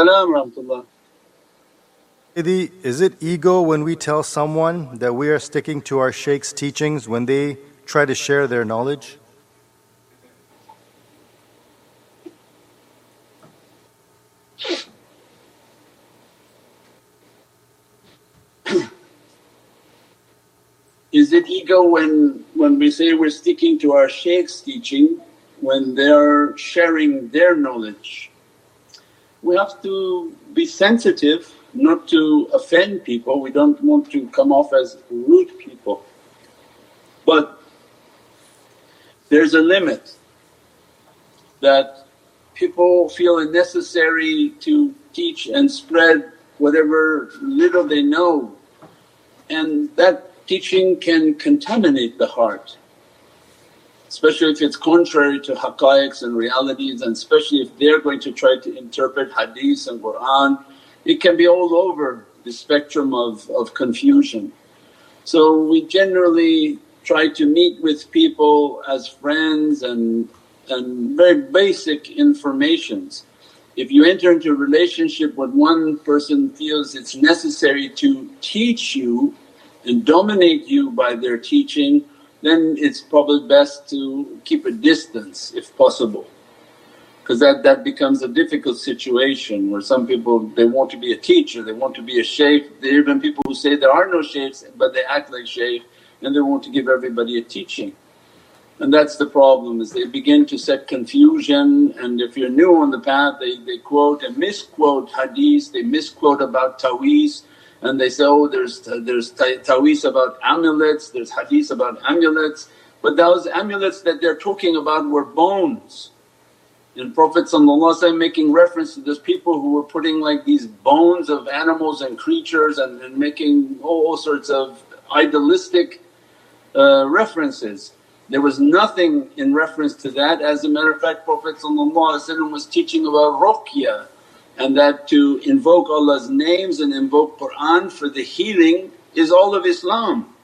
salam. Is it ego when we tell someone that we are sticking to our shaykh's teachings when they try to share their knowledge? Is it ego when, when we say we're sticking to our shaykh's teaching when they're sharing their knowledge? We have to be sensitive not to offend people, we don't want to come off as rude people. But there's a limit that people feel it necessary to teach and spread whatever little they know. And that teaching can contaminate the heart especially if it's contrary to haqqaiqs and realities and especially if they're going to try to interpret hadith and Qur'an. It can be all over the spectrum of, of confusion. So we generally try to meet with people as friends and, and very basic informations. If you enter into a relationship with one person feels it's necessary to teach you and dominate you by their teaching, then it's probably best to keep a distance if possible. Because that, that becomes a difficult situation where some people they want to be a teacher, they want to be a shaykh. There are even people who say there are no shaykhs but they act like shaykh and they want to give everybody a teaching. And that's the problem is they begin to set confusion and if you're new on the path they, they quote and misquote hadith, they misquote about taweez and they say, oh there's, there's taweez about amulets, there's hadith about amulets but those amulets that they're talking about were bones. And Prophet making reference to those people who were putting like these bones of animals and creatures and, and making all sorts of idealistic uh, references. There was nothing in reference to that. As a matter of fact Prophet was teaching about ruqya and that to invoke Allah's names and invoke Qur'an for the healing is all of Islam.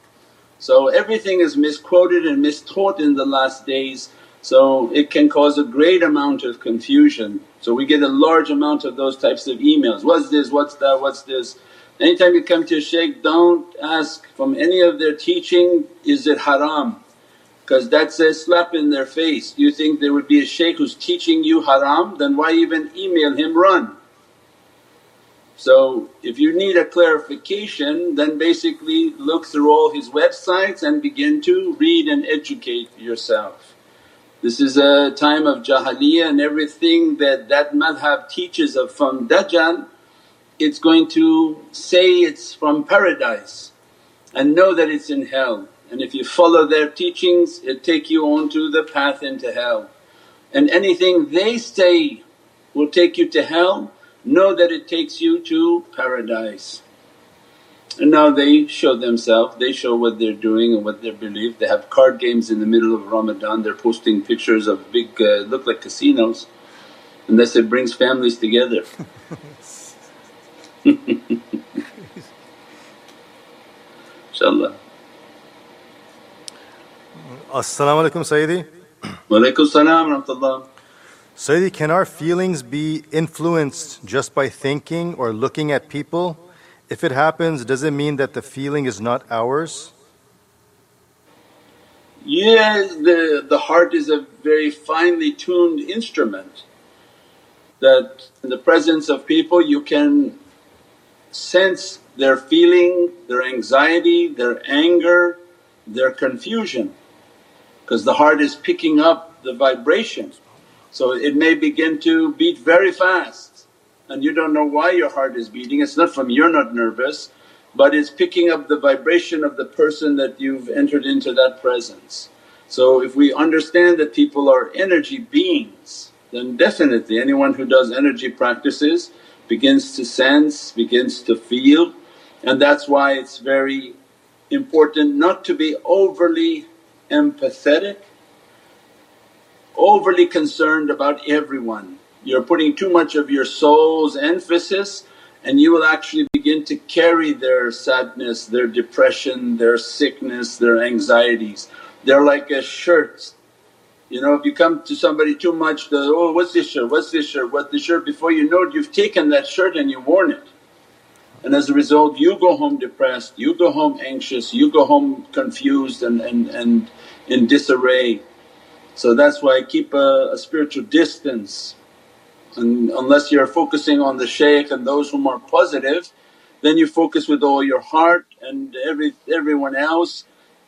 So everything is misquoted and mistaught in the last days so it can cause a great amount of confusion. So we get a large amount of those types of emails, what's this, what's that, what's this. Anytime you come to a shaykh don't ask from any of their teaching, is it haram? Because that's a slap in their face. You think there would be a shaykh who's teaching you haram then why even email him, run. So if you need a clarification then basically look through all his websites and begin to read and educate yourself. This is a time of jahiliyyah and everything that that madhab teaches of from Dajjal it's going to say it's from paradise and know that it's in hell and if you follow their teachings it take you onto the path into hell. And anything they say will take you to hell know that it takes you to paradise. And now they show themselves, they show what they're doing and what they believe. They have card games in the middle of Ramadan, they're posting pictures of big uh, look like casinos and they say it brings families together. Inshallah. As-salamu alaykum Sayyidi. Wa alaykum salam rahmatullah. Sayyidi, can our feelings be influenced just by thinking or looking at people? If it happens, does it mean that the feeling is not ours? Yes, the, the heart is a very finely tuned instrument that in the presence of people you can sense their feeling, their anxiety, their anger, their confusion because the heart is picking up the vibration. So it may begin to beat very fast and you don't know why your heart is beating. It's not from you're not nervous but it's picking up the vibration of the person that you've entered into that presence. So if we understand that people are energy beings then definitely anyone who does energy practices begins to sense, begins to feel and that's why it's very important not to be overly empathetic overly concerned about everyone. You're putting too much of your soul's emphasis and you will actually begin to carry their sadness, their depression, their sickness, their anxieties. They're like a shirt You know if you come to somebody too much, the, oh what's this shirt, what's this shirt, What's this shirt, before you know it you've taken that shirt and you worn it. And as a result you go home depressed, you go home anxious, you go home confused and, and, and in disarray. So that's why I keep a, a spiritual distance and unless you're focusing on the shaykh and those whom are positive then you focus with all your heart and every everyone else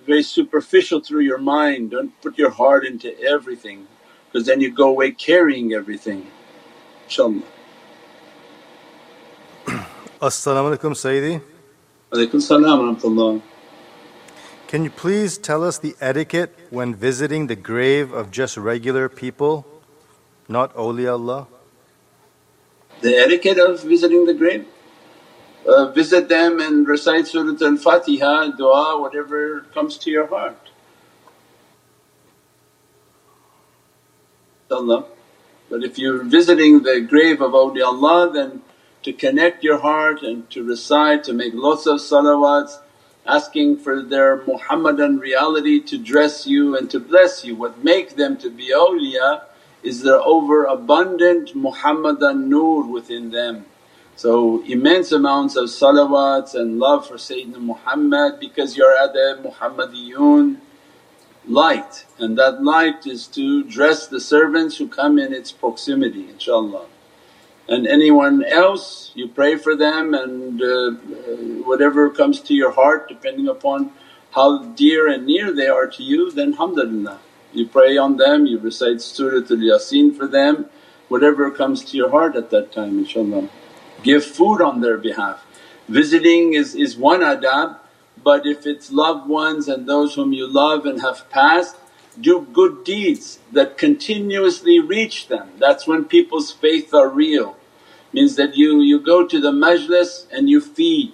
very superficial through your mind. Don't put your heart into everything because then you go away carrying everything inshaAllah. As-salamu alaykum Sayyidi. Alaykum salam Can you please tell us the etiquette when visiting the grave of just regular people, not awliyaullah? The etiquette of visiting the grave? Uh, visit them and recite Surah Al-Fatiha, dua, whatever comes to your heart. But if you're visiting the grave of awliyaullah then to connect your heart and to recite, to make lots of salawats, asking for their Muhammadan reality to dress you and to bless you. What make them to be awliya is their overabundant Muhammadan nur within them. So immense amounts of salawats and love for Sayyidina Muhammad because you're at the Muhammadiyun light and that light is to dress the servants who come in its proximity inshaAllah. And anyone else you pray for them and uh, whatever comes to your heart depending upon how dear and near they are to you then alhamdulillah. You pray on them, you recite Suratul Yasin for them, whatever comes to your heart at that time inshaAllah. Give food on their behalf. Visiting is, is one adab but if it's loved ones and those whom you love and have passed, do good deeds that continuously reach them. That's when people's faith are real. Means that you, you go to the majlis and you feed,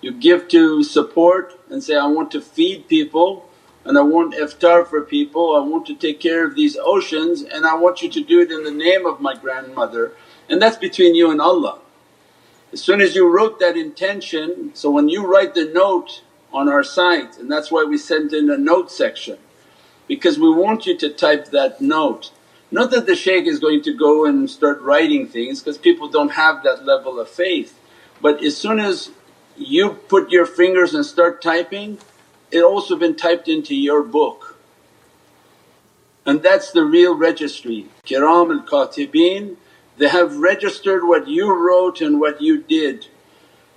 you give to support and say, I want to feed people and I want iftar for people, I want to take care of these oceans and I want you to do it in the name of my grandmother and that's between you and Allah. As soon as you wrote that intention, so when you write the note on our site and that's why we sent in a note section because we want you to type that note. Not that the shaykh is going to go and start writing things because people don't have that level of faith. But as soon as you put your fingers and start typing it also been typed into your book. And that's the real registry. Kiram al-Katibin they have registered what you wrote and what you did.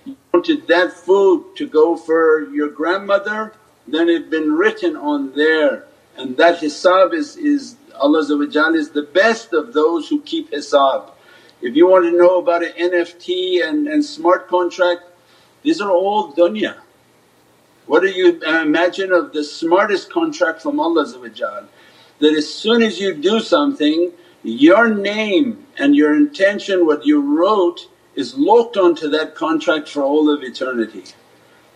You wanted that food to go for your grandmother then it been written on there. And that hisab is, is Allah is the best of those who keep hisab. If you want to know about an NFT and, and smart contract these are all dunya. What do you uh, imagine of the smartest contract from Allah that as soon as you do something your name and your intention what you wrote is locked onto that contract for all of eternity.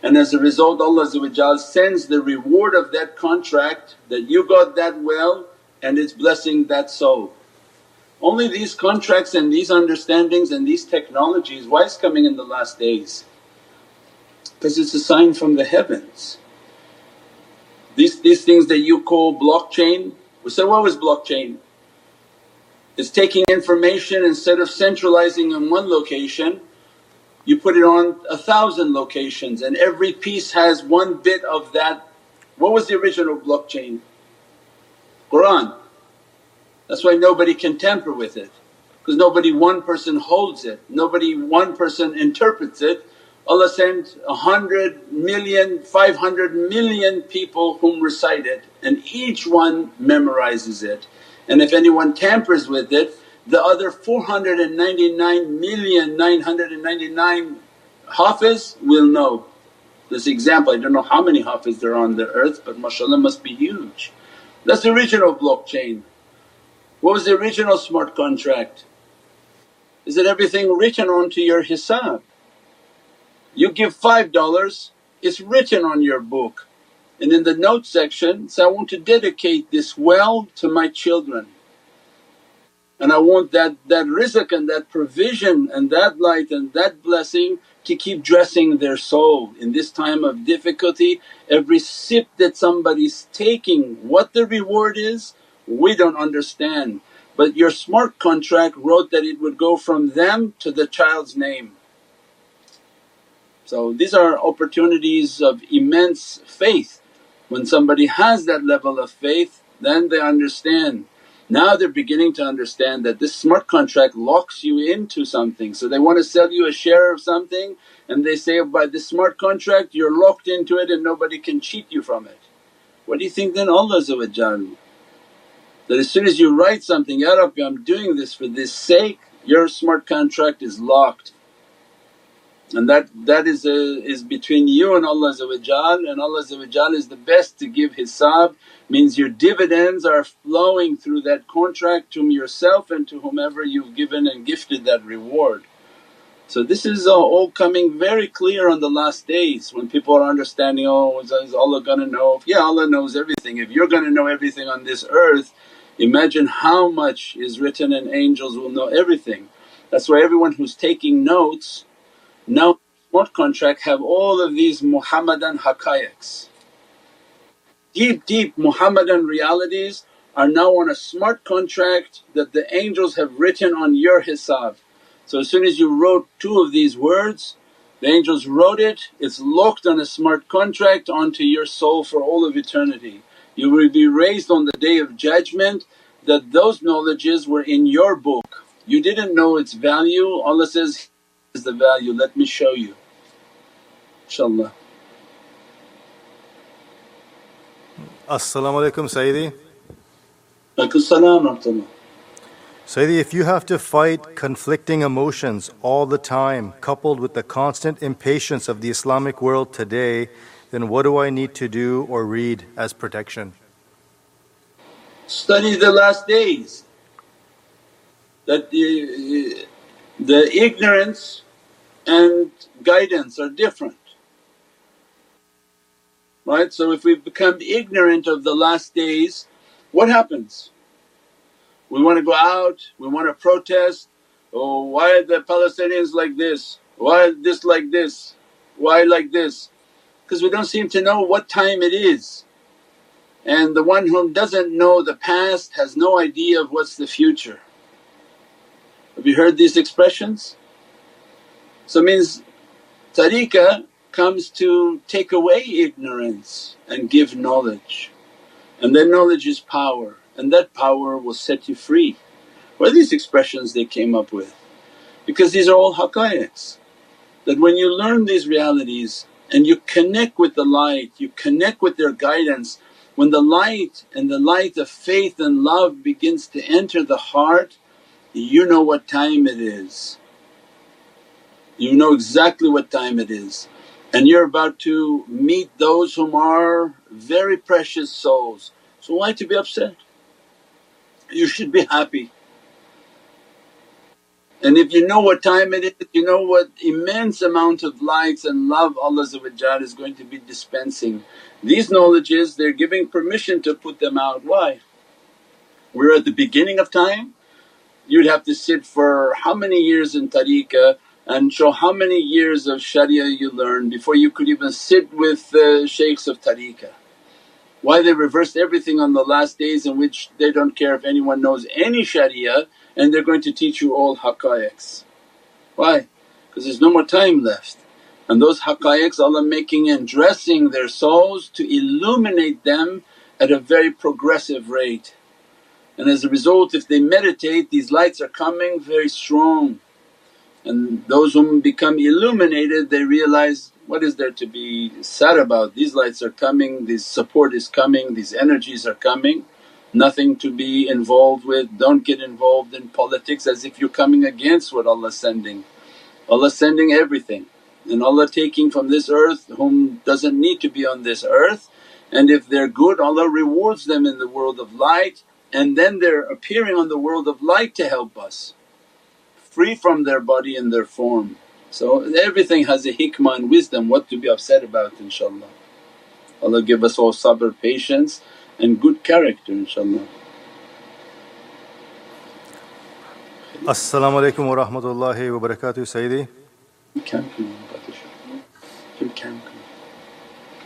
And as a result Allah sends the reward of that contract that you got that well and it's blessing that soul. Only these contracts and these understandings and these technologies, why is coming in the last days? Because it's a sign from the heavens. These, these things that you call blockchain, we said, what was blockchain? is taking information instead of centralizing in one location you put it on a thousand locations and every piece has one bit of that. What was the original blockchain? Qur'an. That's why nobody can tamper with it because nobody one person holds it, nobody one person interprets it. Allah sent a hundred million, five hundred million people whom recite it and each one memorizes it and if anyone tampers with it the other 499,999 hafiz will know. This example I don't know how many hafiz there are on the earth but mashallah must be huge. That's the original blockchain. What was the original smart contract? Is that everything written onto your hisab. You give $5 it's written on your book and in the note section say, I want to dedicate this well to my children and I want that, that rizq and that provision and that light and that blessing to keep dressing their soul in this time of difficulty. Every sip that somebody's taking, what the reward is, we don't understand. But your smart contract wrote that it would go from them to the child's name. So these are opportunities of immense faith. When somebody has that level of faith then they understand. Now they're beginning to understand that this smart contract locks you into something. So they want to sell you a share of something and they say, by this smart contract you're locked into it and nobody can cheat you from it. What do you think then Allah that as soon as you write something, Ya Rabbi I'm doing this for this sake, your smart contract is locked. And that that is a, is between you and Allah and Allah is the best to give hisab means your dividends are flowing through that contract to yourself and to whomever you've given and gifted that reward. So this is uh, all coming very clear on the last days when people are understanding, oh is Allah gonna know? Yeah Allah knows everything. If you're gonna know everything on this earth imagine how much is written and angels will know everything. That's why everyone who's taking notes now smart contract have all of these Muhammadan haqqaiqs. Deep deep Muhammadan realities are now on a smart contract that the angels have written on your hisab. So as soon as you wrote two of these words the angels wrote it, it's locked on a smart contract onto your soul for all of eternity. You will be raised on the Day of Judgment that those knowledges were in your book. You didn't know its value, Allah says, is the value, let me show you inshaAllah. As-salamu alaykum Sayyidi. Alaikum salam Sayyidi, if you have to fight conflicting emotions all the time coupled with the constant impatience of the Islamic world today, then what do I need to do or read as protection? Study the last days that the, the ignorance and guidance are different. Right? So if we become ignorant of the last days, what happens? We want to go out, we want to protest, oh why are the Palestinians like this? Why this like this? Why like this? Because we don't seem to know what time it is. And the one who doesn't know the past has no idea of what's the future. Have you heard these expressions? So means tariqah comes to take away ignorance and give knowledge and then knowledge is power and that power will set you free. What are these expressions they came up with? Because these are all haqqaiqs that when you learn these realities and you connect with the light, you connect with their guidance, when the light and the light of faith and love begins to enter the heart you know what time it is you know exactly what time it is and you're about to meet those whom are very precious souls. So why to be upset? You should be happy. And if you know what time it is, you know what immense amount of lights and love Allah is going to be dispensing. These knowledges they're giving permission to put them out. Why? We're at the beginning of time, you'd have to sit for how many years in tariqah and show how many years of sharia you learned before you could even sit with the shaykhs of tariqah. Why they reversed everything on the last days in which they don't care if anyone knows any sharia and they're going to teach you all haqqaiqs. Why? Because there's no more time left and those haqqaiqs Allah making and dressing their souls to illuminate them at a very progressive rate. And as a result if they meditate these lights are coming very strong. And those whom become illuminated they realize what is there to be sad about, these lights are coming, this support is coming, these energies are coming, nothing to be involved with, don't get involved in politics as if you're coming against what Allah's sending. Allah's sending everything. And Allah taking from this earth whom doesn't need to be on this earth. And if they're good Allah rewards them in the world of light and then they're appearing on the world of light to help us free from their body and their form. So everything has a hikmah and wisdom what to be upset about inshaAllah. Allah give us all sabr, patience and good character inshaAllah. As-salamu alaykum wa rahmatullahi wa barakatuh Sayyidi.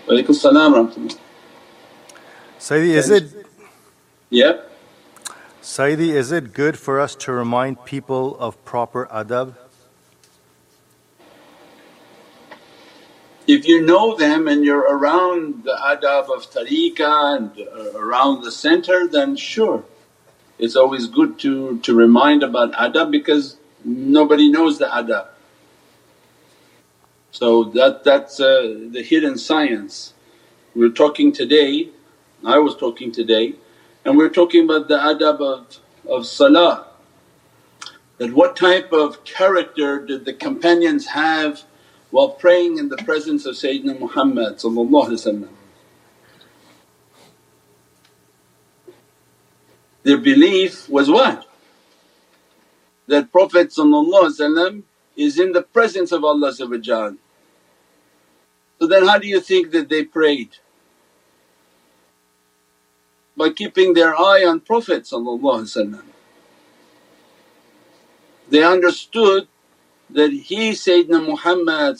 Walaykum salam wa rahmatullah. Sayyidi is it Yep. Sayyidi, is it good for us to remind people of proper adab? If you know them and you're around the adab of tariqah and uh, around the center then sure. It's always good to, to remind about adab because nobody knows the adab. So that, that's uh, the hidden science. We're talking today, I was talking today and we're talking about the adab of, of salah. That what type of character did the companions have while praying in the presence of Sayyidina Muhammad Their belief was what? That Prophet is in the presence of Allah So then how do you think that they prayed? By keeping their eye on Prophet They understood that he Sayyidina Muhammad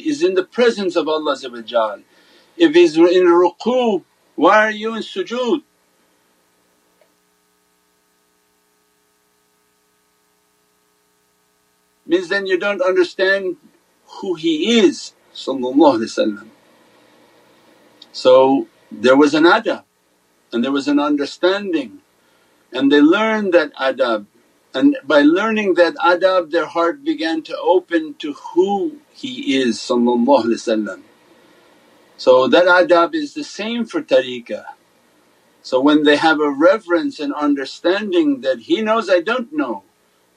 is in the presence of Allah If he's in ruku, why are you in sujood? means then you don't understand who he is So there was an adab and there was an understanding. And they learned that adab. And by learning that adab their heart began to open to who he is So that adab is the same for tariqah. So when they have a reverence and understanding that he knows I don't know,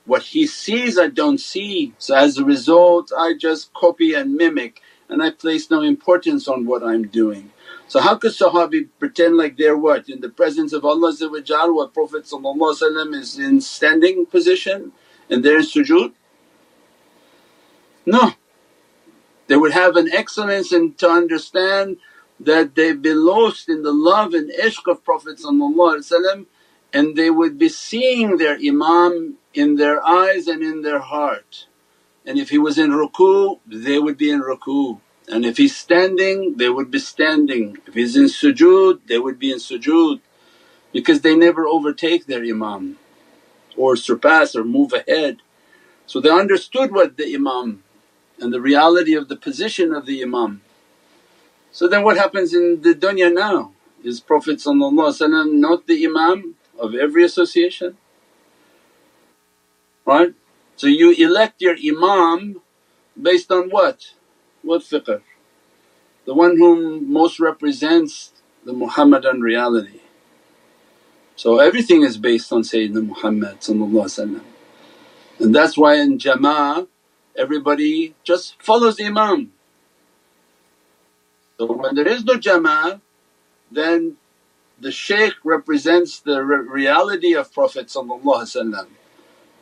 what he sees I don't see. So as a result I just copy and mimic. And I place no importance on what I'm doing. So how could Sahabi pretend like they're what? In the presence of Allah what Prophet is in standing position and they're in sujood? No. They would have an excellence and to understand that they've been lost in the love and ishq of Prophet and they would be seeing their Imam in their eyes and in their heart. And if he was in ruku, they would be in ruku. And if he's standing, they would be standing. If he's in sujood, they would be in sujood because they never overtake their Imam or surpass or move ahead. So they understood what the Imam and the reality of the position of the Imam. So then what happens in the dunya now? Is Prophet not the Imam of every association? right? So you elect your imam based on what? Fiqh? The one whom most represents the Muhammadan reality. So everything is based on Sayyidina Muhammad and that's why in jama'ah everybody just follows the imam. So when there is no jama'ah then the shaykh represents the re- reality of Prophet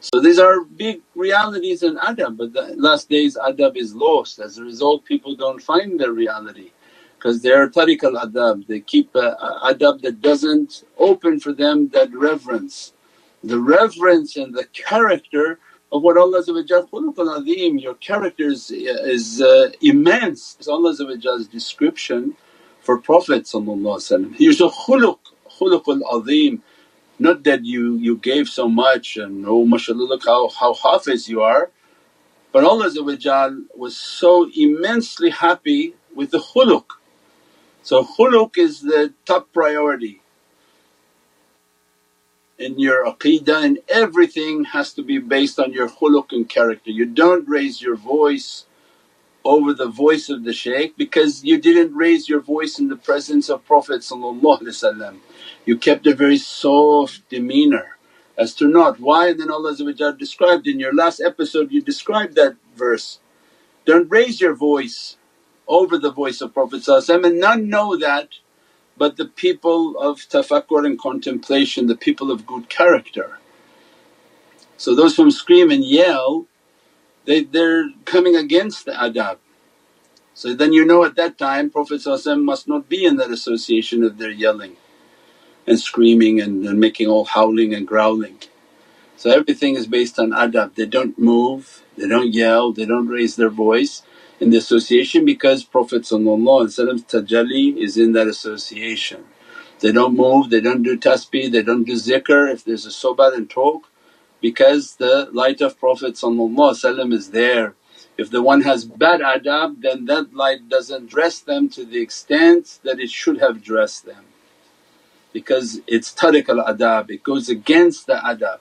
so these are big realities in adab but the last days adab is lost as a result people don't find their reality because they're tariq al-adab, they keep a, a adab that doesn't open for them that reverence. The reverence and the character of what Allah khuluqul azim, your character is, is uh, immense. It's Allah's description for Prophet Here's a khuluq, khuluqul azim not that you, you gave so much and oh mashallah look how, how hafiz you are but Allah was so immensely happy with the khuluq. So khuluq is the top priority in your aqeedah and everything has to be based on your khuluq and character. You don't raise your voice over the voice of the shaykh because you didn't raise your voice in the presence of Prophet you kept a very soft demeanour as to not. Why? Then Allah described in your last episode you described that verse, don't raise your voice over the voice of Prophet and none know that but the people of tafakkur and contemplation, the people of good character. So those whom scream and yell they, they're coming against the adab. So then you know at that time Prophet must not be in that association of their yelling and screaming and, and making all howling and growling. So everything is based on adab, they don't move, they don't yell, they don't raise their voice in the association because Prophet tajalli is in that association. They don't move, they don't do tasbih, they don't do zikr if there's a sohbat and talk because the light of Prophet is there. If the one has bad adab then that light doesn't dress them to the extent that it should have dressed them because it's tariq al-adab, it goes against the adab.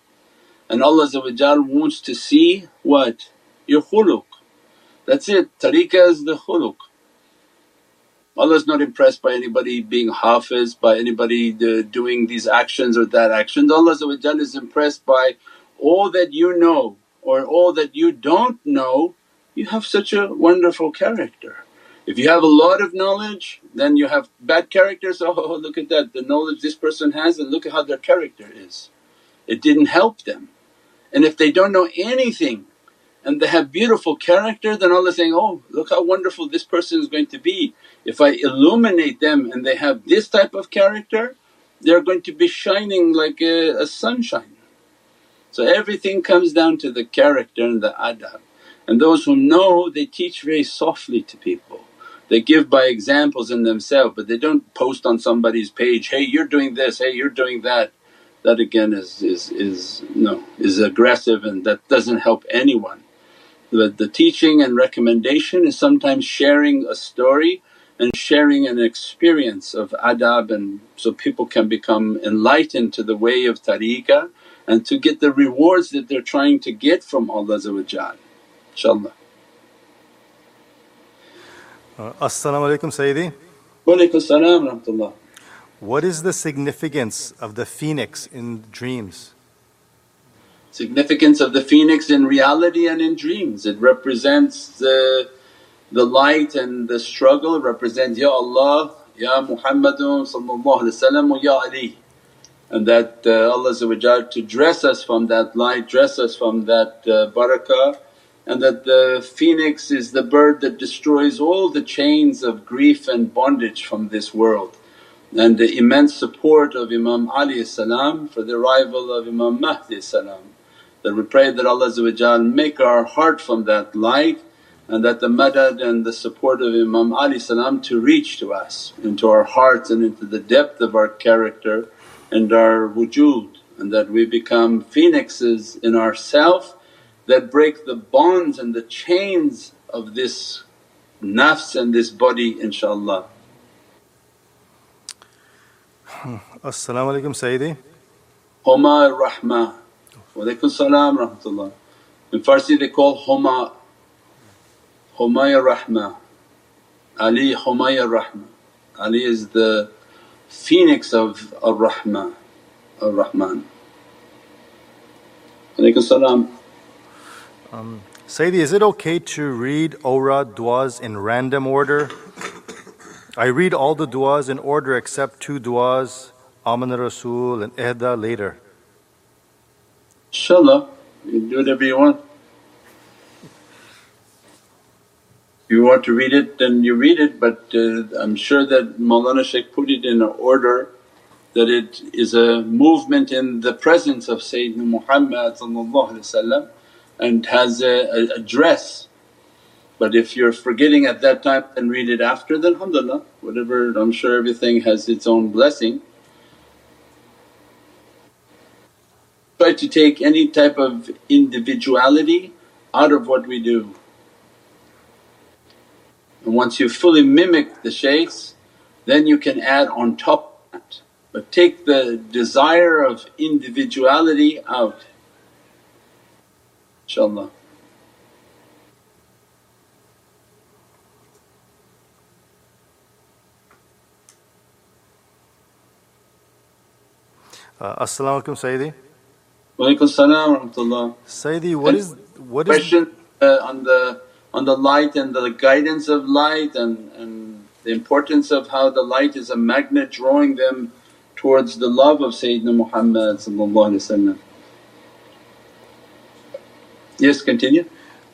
And Allah wants to see what? Your khuluq. That's it, tariqah is the khuluq. Allah's not impressed by anybody being hafiz, by anybody uh, doing these actions or that actions. Allah is impressed by all that you know or all that you don't know, you have such a wonderful character. If you have a lot of knowledge then you have bad characters, oh look at that the knowledge this person has and look at how their character is. It didn't help them. And if they don't know anything and they have beautiful character then Allah saying, oh look how wonderful this person is going to be. If I illuminate them and they have this type of character they're going to be shining like a, a sunshine. So everything comes down to the character and the adab. And those who know they teach very softly to people. They give by examples in themselves but they don't post on somebody's page, hey you're doing this, hey you're doing that. That again is, is, is no is aggressive and that doesn't help anyone. The, the teaching and recommendation is sometimes sharing a story and sharing an experience of adab and so people can become enlightened to the way of tariqah and to get the rewards that they're trying to get from Allah inshaAllah. Uh, As-salamu alaykum Sayyidi. Wa alaykum salam rahmatullah. What is the significance of the phoenix in dreams? Significance of the phoenix in reality and in dreams. It represents the, the light and the struggle, it represents, Ya Allah, Ya Muhammadun Ya Ali and that uh, Allah to dress us from that light, dress us from that uh, barakah and that the phoenix is the bird that destroys all the chains of grief and bondage from this world. And the immense support of Imam Ali for the arrival of Imam Mahdi that we pray that Allah make our heart from that light and that the madad and the support of Imam Ali to reach to us into our hearts and into the depth of our character and our wujud and that we become phoenixes in ourself that break the bonds and the chains of this nafs and this body inshaAllah. Hmm. As-salamu alaykum Sayyidi. Homa Rahma. Wa alaykum salam rahmatullah. In Farsi they call Homa, Homaya Rahma. Ali Homaya Rahma. Ali is the phoenix of Ar-Rahman, Ar-Rahman. Um, Sayyidi, is it okay to read awrad du'as in random order? I read all the du'as in order except two du'as, Aman Rasul and Ihda later. Inshallah, you do whatever you want. If you want to read it then you read it but uh, I'm sure that Mawlana Shaykh put it in an order that it is a movement in the presence of Sayyidina Muhammad and has a, a address. But if you're forgetting at that time and read it after then alhamdulillah whatever I'm sure everything has its own blessing. Try to take any type of individuality out of what we do and once you fully mimic the shaykhs then you can add on top of that. But take the desire of individuality out inshaAllah. Uh, As-salamu alaykum Sayyidi. Wa alaykum salam wa rahmatullah. Sayyidi, what is what is question uh, on the on the light and the guidance of light and, and the importance of how the light is a magnet drawing them towards the love of Sayyidina Muhammad Yes, continue.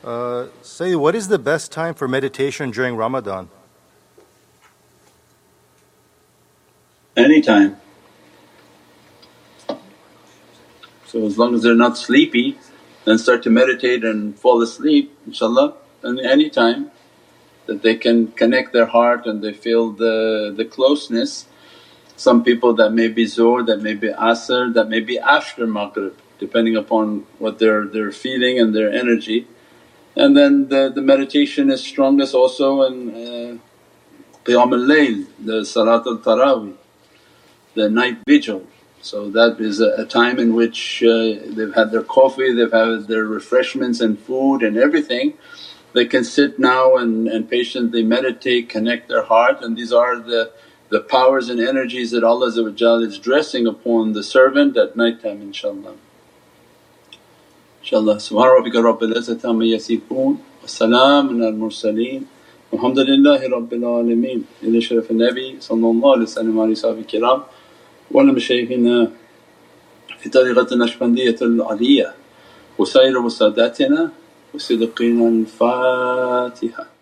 Uh, say, what is the best time for meditation during Ramadan? Anytime. So as long as they're not sleepy then start to meditate and fall asleep inshaAllah and any time that they can connect their heart and they feel the, the closeness. Some people that may be Zuhr, that may be Asr, that may be after Maghrib depending upon what they're, they're feeling and their energy. And then the, the meditation is strongest also in uh, Qiyam al-Layl, the Salat al-Tarawih, the night vigil. So that is a, a time in which uh, they've had their coffee, they've had their refreshments and food and everything. They can sit now and, and patiently meditate, connect their heart and these are the, the powers and energies that Allah is dressing upon the servant at night time inshaAllah. InshaAllah Subhana rabbika rabbil izzati amma yasifoon wa salaamun al mursaleen walhamdulillahi rabbil alameen ila sharaf nabi sallallahu alayhi wa sallam kiram wa ala mashaykhina fi tariqati naqshbandiyat al aliyah wa sayyidu sadatina وصدق الفاتحه